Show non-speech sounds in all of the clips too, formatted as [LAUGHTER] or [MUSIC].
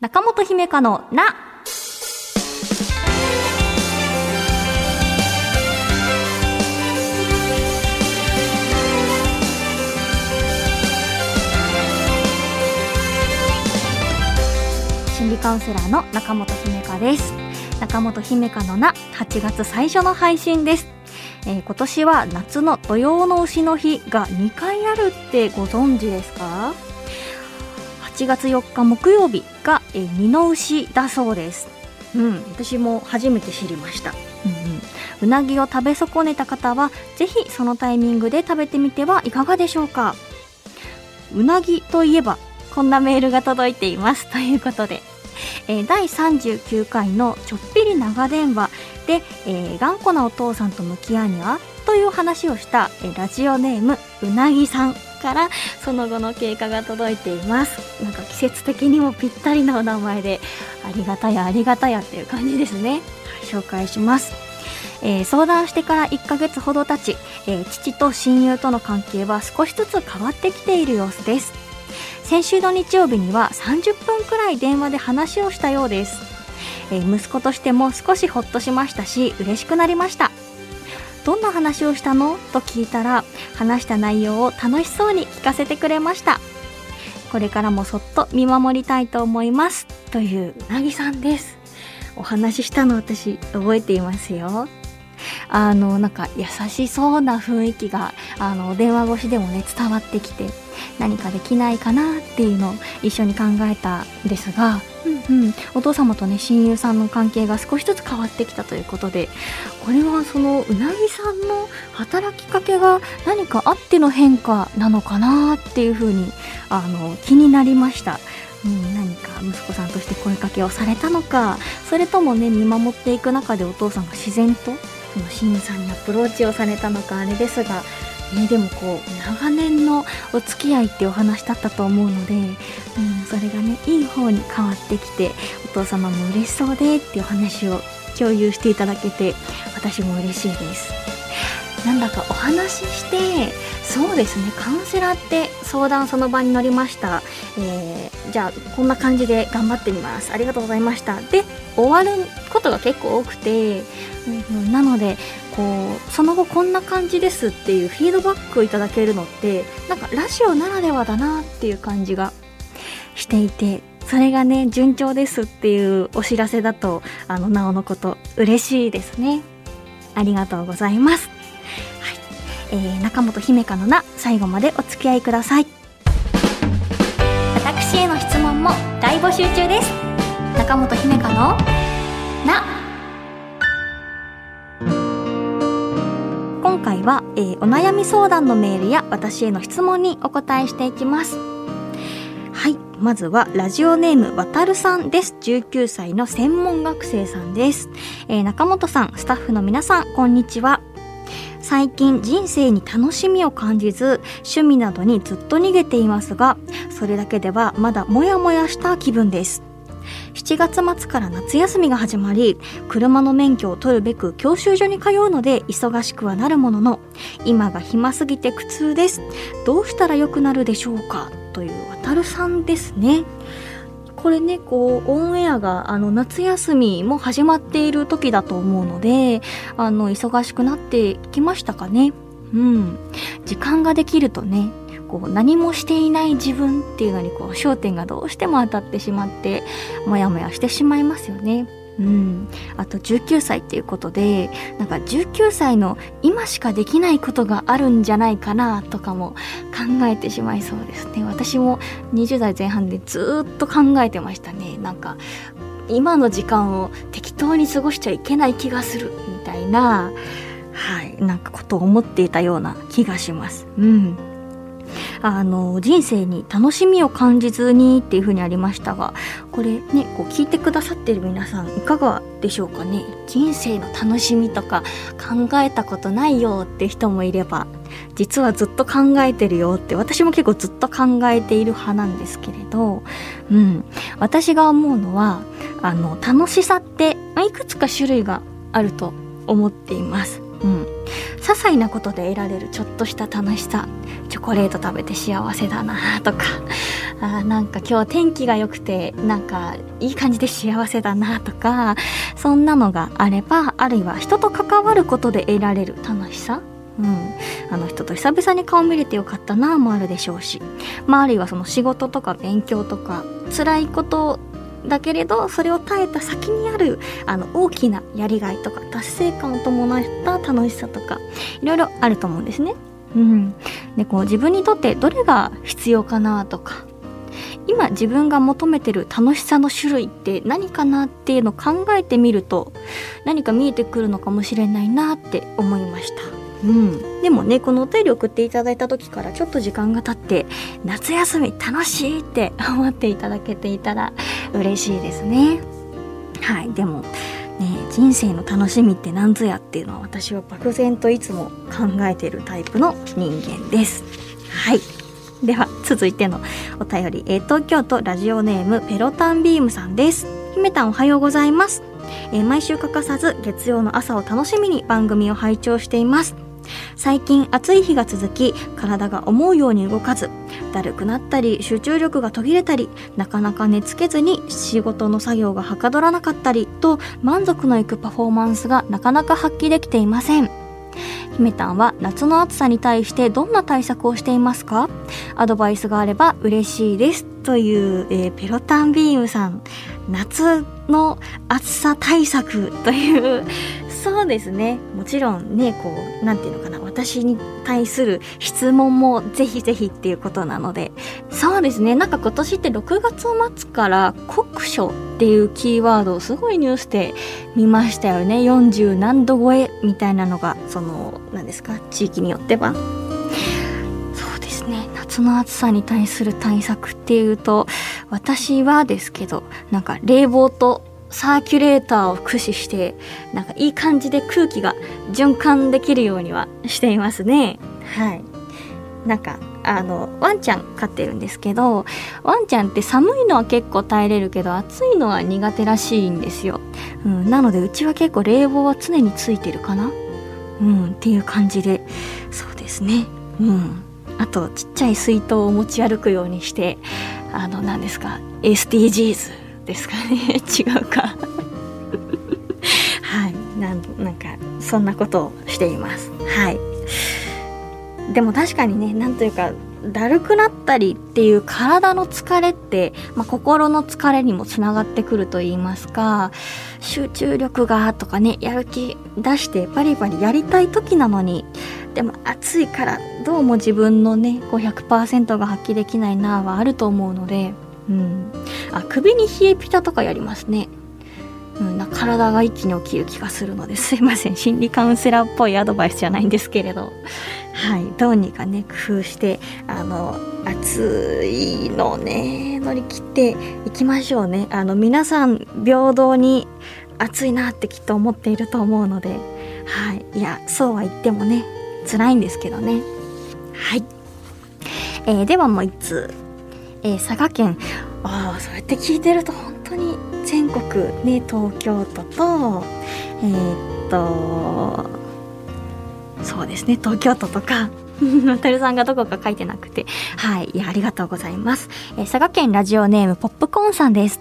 中本姫香のな。心理カウンセラーの中本姫香です。中本姫香のな、8月最初の配信です。えー今年は夏の土用の丑の日が2回あるってご存知ですか？8月4日木曜日が、えー、二の牛だそうです。うん、私も初めて知りました。うんうん、うなぎを食べ損ねた方は、ぜひそのタイミングで食べてみてはいかがでしょうか。うなぎといえば、こんなメールが届いています。[LAUGHS] ということで、えー第39回のちょっぴり長電話で、えー頑固なお父さんと向き合うにはという話をした、えーラジオネームうなぎさんからその後の経過が届いています。なんか季節的にもぴったりなお名前でありがたやありがたやっていう感じですね、はい紹介します。えー相談してから1ヶ月ほど経ち、えー父と親友との関係は少しずつ変わってきている様子です。先週の日曜日には30分くらい電話で話をしたようです、えー息子としても少しほっとしましたし嬉しくなりました。どんな話をしたの？と聞いたら話した内容を楽しそうに聞かせてくれました。これからもそっと見守りたいと思います。といううなぎさんです。お話ししたの私覚えていますよ。あのなんか優しそうな雰囲気があの電話越しでもね伝わってきて何かできないかなっていうのを一緒に考えたんですが、うん、お父様とね親友さんの関係が少しずつ変わってきたということでこれはそのうなぎさんの働きかけが何かあっての変化なのかなっていうふうにあの気になりました。うん、何か息子さんとして声かけをされたのかそれともね見守っていく中でお父さんが自然とその親友さんにアプローチをされたのかあれですが、ね、でもこう長年のお付き合いってお話だったと思うので、うん、それがねいい方に変わってきてお父様も嬉しそうでっていうお話を共有していただけて私も嬉しいです。なんだかお話ししてそうですねカウンセラーって相談その場に乗りました、えーじゃあこんな感じで頑張ってみます。ありがとうございました。で終わることが結構多くて、うんうんなのでこうその後こんな感じですっていうフィードバックをいただけるのってなんかラジオならではだなっていう感じがしていてそれがね順調ですっていうお知らせだとあのなおのこと嬉しいですね。ありがとうございます。はい。えー中本姫香のな最後までお付き合いください。も大募集中です。中本姫香のな。今回は、えーお悩み相談のメールや私への質問にお答えしていきます。はい。まずはラジオネームわたるさんです。19歳の専門学生さんです、えー中本さんスタッフの皆さんこんにちは。最近人生に楽しみを感じず趣味などにずっと逃げていますがそれだけではまだモヤモヤした気分です。7月末から夏休みが始まり車の免許を取るべく教習所に通うので忙しくはなるものの今が暇すぎて苦痛です。どうしたら良くなるでしょうか？というわたるさんですね。これねこうオンエアがあの夏休みも始まっている時だと思うのであの忙しくなってきましたかね？うん。時間ができるとねこう何もしていない自分っていうのにこう焦点がどうしても当たってしまってモヤモヤしてしまいますよね。うん、あと19歳っていうことでなんか19歳の今しかできないことがあるんじゃないかなとかも考えてしまいそうですね。私も20代前半でずっと考えてましたね。なんか今の時間を適当に過ごしちゃいけない気がするみたいなはいなんかことを思っていたような気がします。うん。あの人生に楽しみを感じずにっていう風にありましたがこれねこう聞いてくださってる皆さんいかがでしょうかね？人生の楽しみとか考えたことないよって人もいれば実はずっと考えてるよって私も結構ずっと考えている派なんですけれど、うん、私が思うのはあの楽しさっていくつか種類があると思っています。うん、些細なことで得られるちょっとした楽しさチョコレート食べて幸せだなとかあなんか今日は天気が良くてなんかいい感じで幸せだなとかそんなのがあればあるいは人と関わることで得られる楽しさうん、あの人と久々に顔見れてよかったなもあるでしょうし、まあ、あるいはその仕事とか勉強とか辛いことだけれどそれを耐えた先にあるあの大きなやりがいとか達成感を伴った楽しさとかいろいろあると思うんですね。うん、でこう自分にとってどれが必要かなとか今自分が求めてる楽しさの種類って何かなっていうのを考えてみると何か見えてくるのかもしれないなって思いました。うん、でもねこのお便り送っていただいた時からちょっと時間が経って夏休み楽しいって思っていただけていたら嬉しいですね。はいでもね人生の楽しみって何ぞやっていうのは私は漠然といつも考えているタイプの人間です。はい。では続いてのお便り、え東京都ラジオネームペロタンビームさんです。姫たんおはようございます。え毎週欠かさず月曜の朝を楽しみに番組を拝聴しています。最近暑い日が続き体が思うように動かずだるくなったり集中力が途切れたりなかなか寝つけずに仕事の作業がはかどらなかったりと満足のいくパフォーマンスがなかなか発揮できていません。姫たんは夏の暑さに対してどんな対策をしていますか？アドバイスがあれば嬉しいです。という、えー、ペロタンビームさん。夏の暑さ対策というそうですね。もちろんねこう何て言うのかな。私に対する質問もぜひぜひっていうことなので。そうですね。なんか今年って6月末から酷暑っていうキーワードをすごいニュースで見ましたよね。40何度超えみたいなのがその何ですか？地域によっては。そうですね。夏の暑さに対する対策っていうと私はですけどなんか冷房とサーキュレーターを駆使してなんかいい感じで空気が循環できるようにはしていますね。はい。なんかあのワンちゃん飼ってるんですけどワンちゃんって寒いのは結構耐えれるけど暑いのは苦手らしいんですよ、うん、なのでうちは結構冷房は常についてるかな。うんっていう感じでそうですね。うん。あとちっちゃい水筒を持ち歩くようにしてあの何ですか SDGs ですかね。違うか。[LAUGHS] はい。なんなんかそんなことをしています。はい。でも確かにねなんというかだるくなったりっていう体の疲れって、まあ、心の疲れにもつながってくると言いますか集中力がとかねやる気出してバリバリやりたい時なのにでも暑いからどうも自分のね500%が発揮できないなはあると思うのでうん、あ首に冷えピタとかやりますね、うん、な体が一気に起きる気がするので [LAUGHS] すいません。心理カウンセラーっぽいアドバイスじゃないんですけれど。はい。どうにかね工夫してあの暑いのね乗り切っていきましょうね。あの皆さん平等に暑いなってきっと思っていると思うので。はい。いやそうは言ってもね辛いんですけどね。はい、えー、ではもう一通えー、佐賀県。ああそうやって聞いてると本当に全国ね東京都とえー、っとそうですね東京都とか [LAUGHS] 渡るさんがどこか書いてなくて。はいいやありがとうございます、えー、佐賀県ラジオネームポップコーンさんです。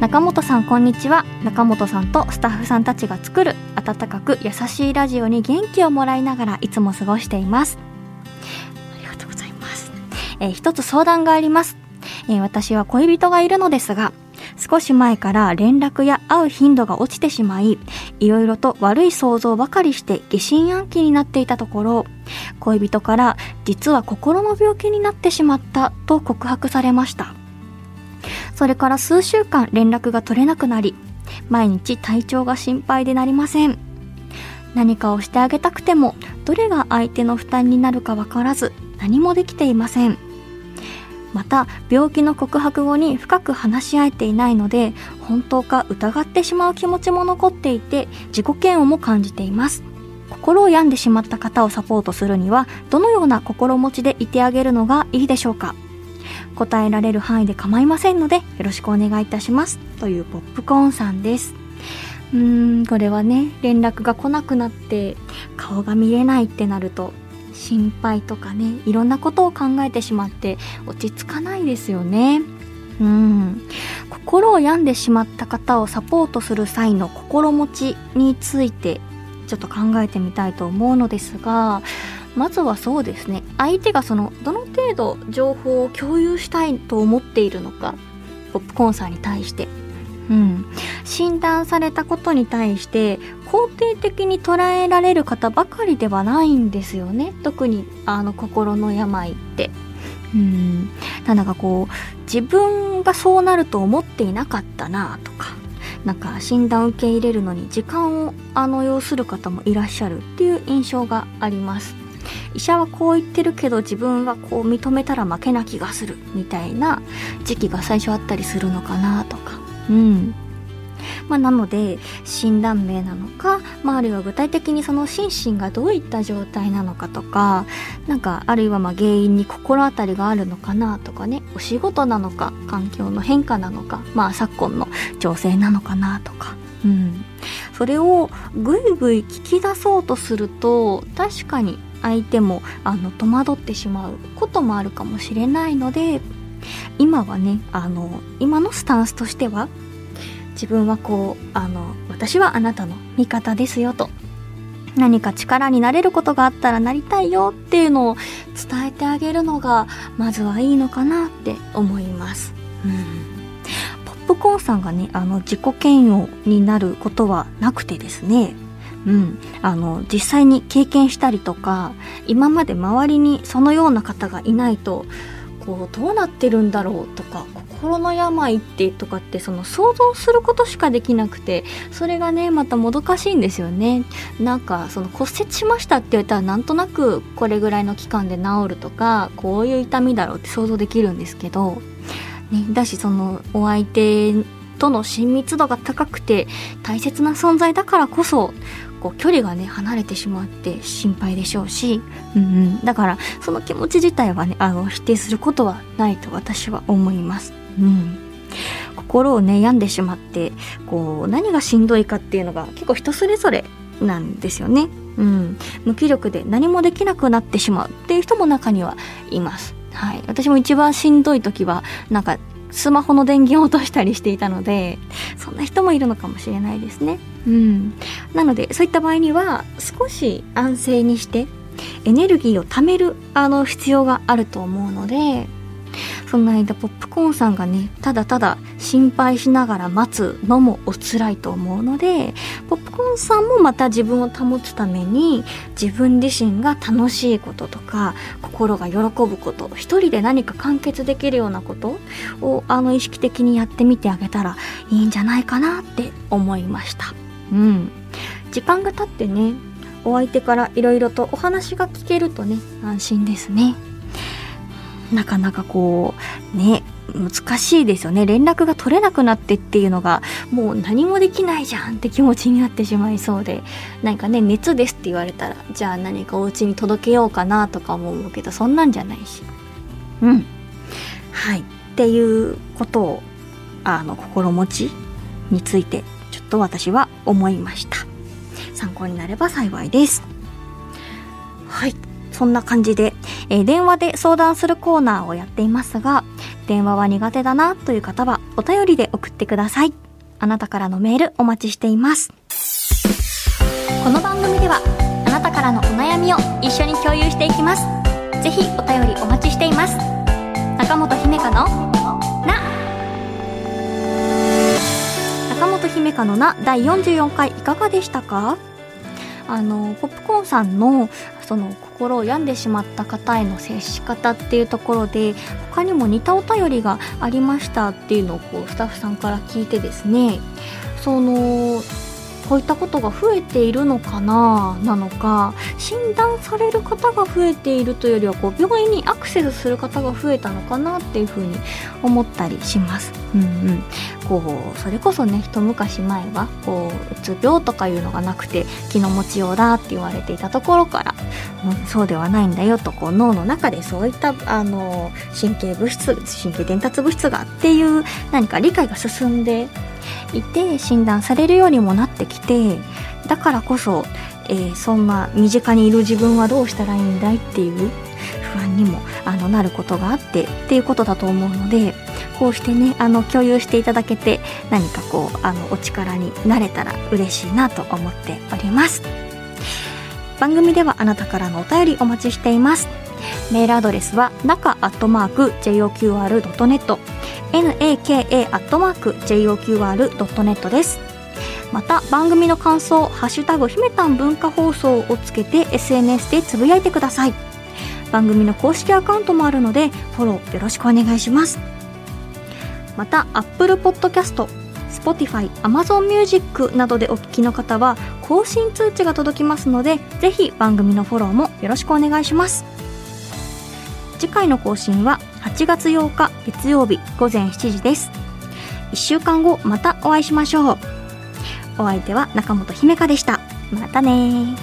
中本さんこんにちは。中本さんとスタッフさんたちが作る温かく優しいラジオに元気をもらいながらいつも過ごしています。ありがとうございます、えー、一つ相談があります。えー、私は恋人がいるのですが、少し前から連絡や会う頻度が落ちてしまい、いろいろと悪い想像ばかりして疑心暗鬼になっていたところ、恋人から実は心の病気になってしまったと告白されました。それから数週間連絡が取れなくなり、毎日体調が心配でなりません。何かをしてあげたくても、どれが相手の負担になるかわからず、何もできていません。また病気の告白後に深く話し合えていないので本当か疑ってしまう気持ちも残っていて自己嫌悪も感じています。心を病んでしまった方をサポートするにはどのような心持ちでいてあげるのがいいでしょうか。答えられる範囲で構いませんのでよろしくお願いいたします。というポップコーンさんです。うーんこれはね連絡が来なくなって顔が見れないってなると心配とかねいろんなことを考えてしまって落ち着かないですよね。うん。心を病んでしまった方をサポートする際の心持ちについてちょっと考えてみたいと思うのですがまずはそうですね。相手がそのどの程度情報を共有したいと思っているのかポップコーンさんに対して。うん、診断されたことに対して肯定的に捉えられる方ばかりではないんですよね。特にあの心の病って。うん。なんだかこう自分がそうなると思っていなかったなとかなんか診断受け入れるのに時間をあの要する方もいらっしゃるっていう印象があります。医者はこう言ってるけど自分はこう認めたら負けな気がするみたいな時期が最初あったりするのかなとか。うんまあ、なので診断名なのか、まあ、あるいは具体的にその心身がどういった状態なのかとかなんかあるいはま原因に心当たりがあるのかなとかねお仕事なのか環境の変化なのか、まあ、昨今の情勢なのかなとか。うん、それをぐいぐい聞き出そうとすると確かに相手もあの戸惑ってしまうこともあるかもしれないので今はねあの今のスタンスとしては自分はこうあの私はあなたの味方ですよと。何か力になれることがあったらなりたいよっていうのを伝えてあげるのがまずはいいのかなって思います。うん。ポップコーンさんがねあの自己嫌悪になることはなくてですね。うん、あの実際に経験したりとか今まで周りにそのような方がいないとこうどうなってるんだろうとか心の病ってとかってその想像することしかできなくてそれがねまたもどかしいんですよね。なんかその骨折しましたって言ったらなんとなくこれぐらいの期間で治るとかこういう痛みだろうって想像できるんですけど、ね、だしそのお相手との親密度が高くて大切な存在だからこそこう距離がね離れてしまって心配でしょうし、うんうん、だからその気持ち自体はねあの否定することはないと私は思います。うん、心をね病んでしまってこう何がしんどいかっていうのが結構人それぞれなんですよね。うん、無気力で何もできなくなってしまうっていう人も中にはいます。はい、私も一番しんどい時はなんかスマホの電源を落としたりしていたのでそんな人もいるのかもしれないですね。うん、なのでそういった場合には少し安静にしてエネルギーを貯めるあの必要があると思うのでその間ポップコーンさんがねただただ心配しながら待つのもお辛いと思うのでポップコーンさんもまた自分を保つために自分自身が楽しいこととか心が喜ぶこと一人で何か完結できるようなことをあの意識的にやってみてあげたらいいんじゃないかなって思いました。うん。時間が経ってねお相手からいろいろとお話が聞けるとね安心ですね。なかなかこうね難しいですよね。連絡が取れなくなってっていうのがもう何もできないじゃんって気持ちになってしまいそうで。何かね熱ですって言われたらじゃあ何かお家に届けようかなとか思うけどそんなんじゃないし。うん。はい。っていうことをあの心持ちについてちょっと私は思いました。参考になれば幸いです。はい。そんな感じで、えー、電話で相談するコーナーをやっていますが、電話は苦手だなという方はお便りで送ってください。あなたからのメールお待ちしています。この番組では、あなたからのお悩みを一緒に共有していきます。ぜひお便りお待ちしています。中本姫香のな中本姫香のな第44回いかがでしたか？あのポップコーンさんのその心を病んでしまった方への接し方っていうところで他にも似たお便りがありましたっていうのをこうスタッフさんから聞いてですね。そのこういったことが増えているのかななのか診断される方が増えているというよりはこう病院にアクセスする方が増えたのかなっていうふうに思ったりします。うんうん、こうそれこそね一昔前はこううつ病とかいうのがなくて気の持ちようだって言われていたところから、うん、そうではないんだよとこう脳の中でそういったあの神経物質神経伝達物質がっていう何か理解が進んでいて診断されるようにもなってきてだからこそえー、そんな身近にいる自分はどうしたらいいんだいっていう不安にもあのなることがあってっていうことだと思うのでこうしてねあの共有していただけて何かこうあのお力になれたら嬉しいなと思っております。番組ではあなたからのお便りお待ちしています。メールアドレスは中アットマーク JOQR.net naka アットマーク JOQR.net です。また番組の感想「ハッシュタグひめたん文化放送」をつけて SNS でつぶやいてください。番組の公式アカウントもあるのでフォローよろしくお願いします。また Apple Podcast Spotify、Amazon Music などでお聞きの方は更新通知が届きますのでぜひ番組のフォローもよろしくお願いします。次回の更新は8月8日月曜日午前7時です。1週間後またお会いしましょう。お相手は中本姫香でした。またね